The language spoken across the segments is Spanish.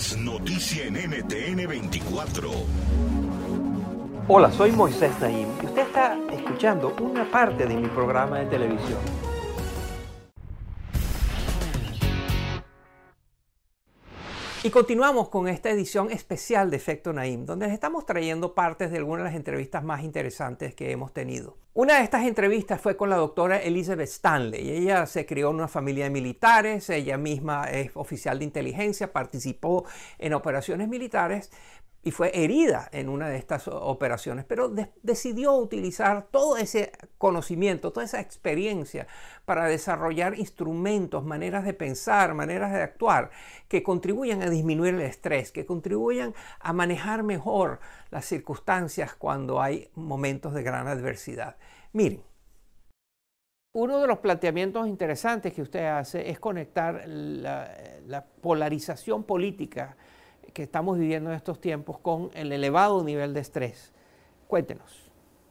Es noticia en NTN 24. Hola, soy Moisés Naim y usted está escuchando una parte de mi programa de televisión. Y continuamos con esta edición especial de Efecto Naim, donde les estamos trayendo partes de algunas de las entrevistas más interesantes que hemos tenido. Una de estas entrevistas fue con la doctora Elizabeth Stanley. Ella se crió en una familia de militares, ella misma es oficial de inteligencia, participó en operaciones militares, y fue herida en una de estas operaciones, pero decidió utilizar todo ese conocimiento, toda esa experiencia para desarrollar instrumentos, maneras de pensar, maneras de actuar que contribuyan a disminuir el estrés, que contribuyan a manejar mejor las circunstancias cuando hay momentos de gran adversidad. Miren, uno de los planteamientos interesantes que usted hace es conectar la, la polarización política que estamos viviendo en estos tiempos con el elevado nivel de estrés. Cuéntenos.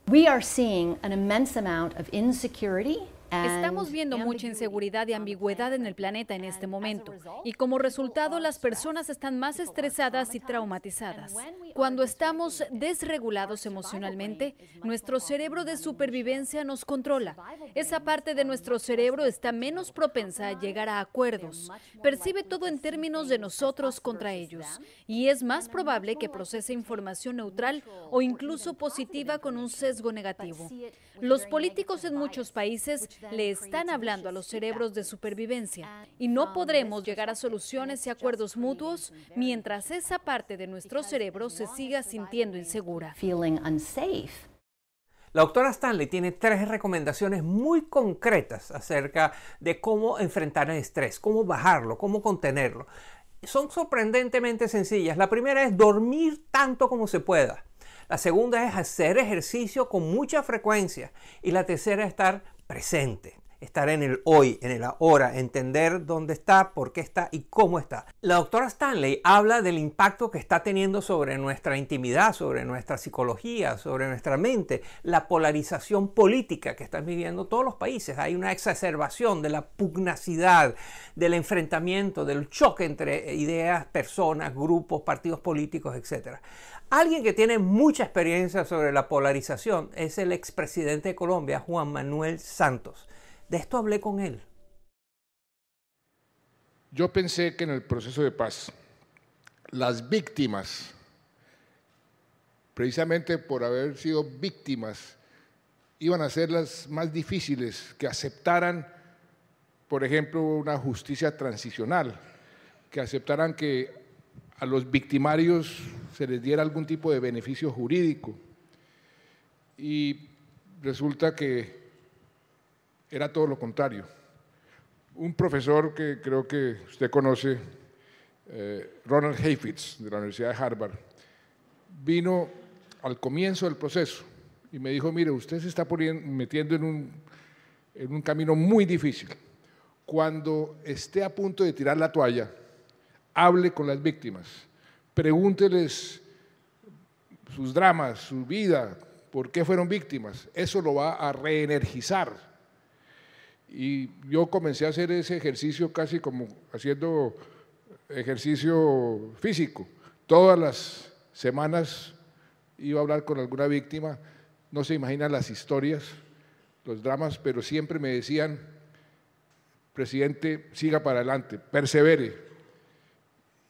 We are seeing an immense amount of insecurity Estamos viendo mucha inseguridad y ambigüedad en el planeta en este momento. y como resultado las personas están más estresadas y traumatizadas. Cuando estamos desregulados emocionalmente, nuestro cerebro de supervivencia nos controla. Esa parte de nuestro cerebro está menos propensa a llegar a acuerdos, percibe todo en términos de nosotros contra ellos. y es más probable que procese información neutral o incluso positiva con un sesgo negativo. Los políticos en muchos países le están hablando a los cerebros de supervivencia y no podremos llegar a soluciones y acuerdos mutuos mientras esa parte de nuestro cerebro se siga sintiendo insegura. La doctora Stanley tiene tres recomendaciones muy concretas acerca de cómo enfrentar el estrés, cómo bajarlo, cómo contenerlo. Son sorprendentemente sencillas. La primera es dormir tanto como se pueda. La segunda es hacer ejercicio con mucha frecuencia. Y la tercera es estar presente estar en el hoy, en el ahora, entender dónde está, por qué está y cómo está. La doctora Stanley habla del impacto que está teniendo sobre nuestra intimidad, sobre nuestra psicología, sobre nuestra mente, la polarización política que están viviendo todos los países. Hay una exacerbación de la pugnacidad, del enfrentamiento, del choque entre ideas, personas, grupos, partidos políticos, etc. Alguien que tiene mucha experiencia sobre la polarización es el expresidente de Colombia, Juan Manuel Santos. De esto hablé con él. Yo pensé que en el proceso de paz las víctimas, precisamente por haber sido víctimas, iban a ser las más difíciles, que aceptaran, por ejemplo, una justicia transicional, que aceptaran que a los victimarios se les diera algún tipo de beneficio jurídico. Y resulta que era todo lo contrario. Un profesor que creo que usted conoce, eh, Ronald Hayfitz, de la Universidad de Harvard, vino al comienzo del proceso y me dijo, mire, usted se está metiendo en un, en un camino muy difícil. Cuando esté a punto de tirar la toalla, hable con las víctimas, pregúnteles sus dramas, su vida, por qué fueron víctimas. Eso lo va a reenergizar. Y yo comencé a hacer ese ejercicio casi como haciendo ejercicio físico. Todas las semanas iba a hablar con alguna víctima, no se imaginan las historias, los dramas, pero siempre me decían, presidente, siga para adelante, persevere.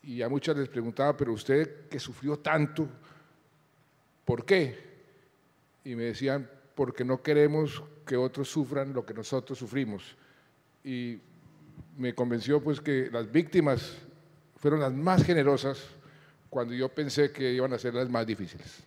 Y a muchas les preguntaba, pero usted que sufrió tanto, ¿por qué? Y me decían, porque no queremos que otros sufran lo que nosotros sufrimos. Y me convenció pues que las víctimas fueron las más generosas cuando yo pensé que iban a ser las más difíciles.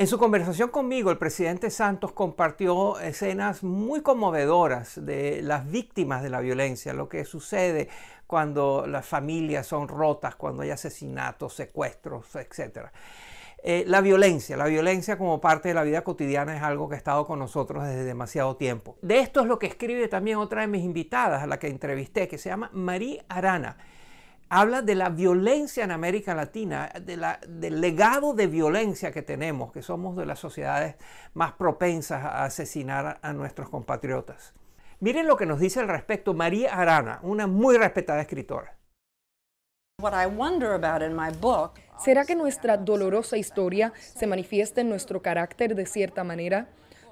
En su conversación conmigo, el presidente Santos compartió escenas muy conmovedoras de las víctimas de la violencia, lo que sucede cuando las familias son rotas, cuando hay asesinatos, secuestros, etc. Eh, la violencia, la violencia como parte de la vida cotidiana es algo que ha estado con nosotros desde demasiado tiempo. De esto es lo que escribe también otra de mis invitadas, a la que entrevisté, que se llama María Arana habla de la violencia en América Latina, del legado de violencia que tenemos, que somos de las sociedades más propensas a asesinar a nuestros compatriotas. Miren lo que nos dice al respecto María Arana, una muy respetada escritora. ¿Será que nuestra dolorosa historia se manifiesta en nuestro carácter de cierta manera?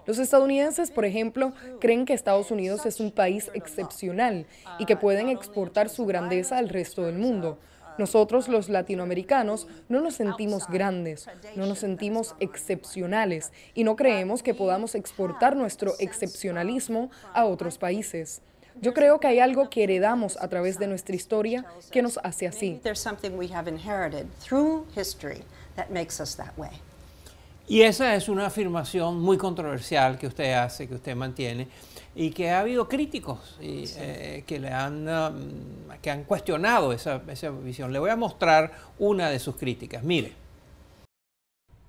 Los estadounidenses, por ejemplo, creen que Estados Unidos es un país excepcional y que pueden exportar su grandeza al resto del mundo. Nosotros los latinoamericanos no nos sentimos grandes, no nos sentimos excepcionales y no creemos que podamos exportar nuestro excepcionalismo a otros países. Yo creo que hay algo que heredamos a través de nuestra historia que nos hace así. Y esa es una afirmación muy controversial que usted hace, que usted mantiene, y que ha habido críticos eh, que, le han, um, que han cuestionado esa, esa visión. Le voy a mostrar una de sus críticas. Mire.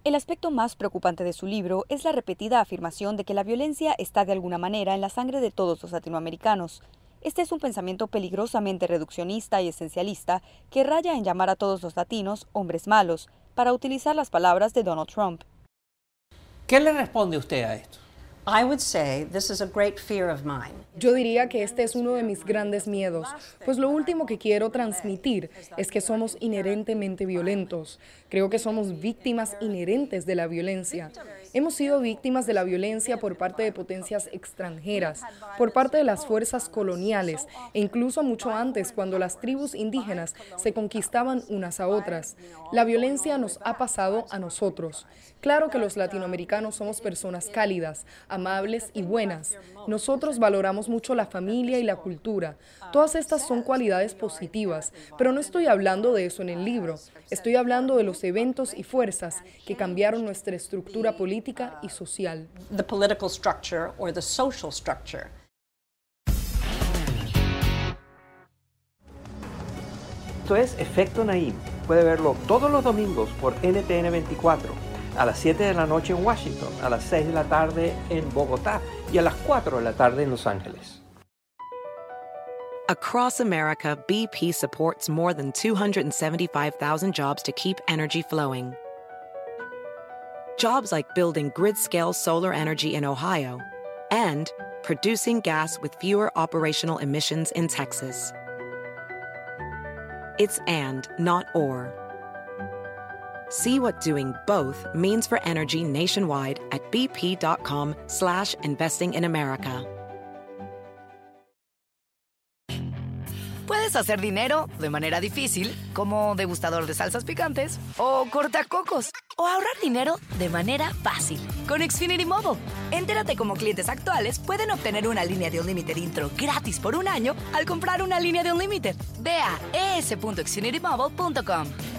El aspecto más preocupante de su libro es la repetida afirmación de que la violencia está de alguna manera en la sangre de todos los latinoamericanos. Este es un pensamiento peligrosamente reduccionista y esencialista que raya en llamar a todos los latinos hombres malos, para utilizar las palabras de Donald Trump. ¿Qué le responde usted a esto? Yo diría que este es uno de mis grandes miedos, pues lo último que quiero transmitir es que somos inherentemente violentos. Creo que somos víctimas inherentes de la violencia. Hemos sido víctimas de la violencia por parte de potencias extranjeras, por parte de las fuerzas coloniales e incluso mucho antes cuando las tribus indígenas se conquistaban unas a otras. La violencia nos ha pasado a nosotros. Claro que los latinoamericanos somos personas cálidas, amables y buenas. Nosotros valoramos mucho la familia y la cultura. Todas estas son cualidades positivas, pero no estoy hablando de eso en el libro. Estoy hablando de los eventos y fuerzas que cambiaron nuestra estructura política y social. Esto es Efecto Naim. Puede verlo todos los domingos por NTN 24 a las 7 de la noche en Washington, a las 6 de la tarde en Bogotá y a las 4 de la tarde en Los Ángeles. Across America, BP supports more than 275,000 jobs to keep energy flowing. Jobs like building grid-scale solar energy in Ohio and producing gas with fewer operational emissions in Texas. It's and, not or. See what doing both means for energy nationwide at bp.com slash investing in America. Puedes hacer dinero de manera difícil, como degustador de salsas picantes, o cortacocos, o ahorrar dinero de manera fácil con Xfinity Mobile. Entérate cómo clientes actuales pueden obtener una línea de un límite intro gratis por un año al comprar una línea de un límite. Ve a es.xfinitymobile.com.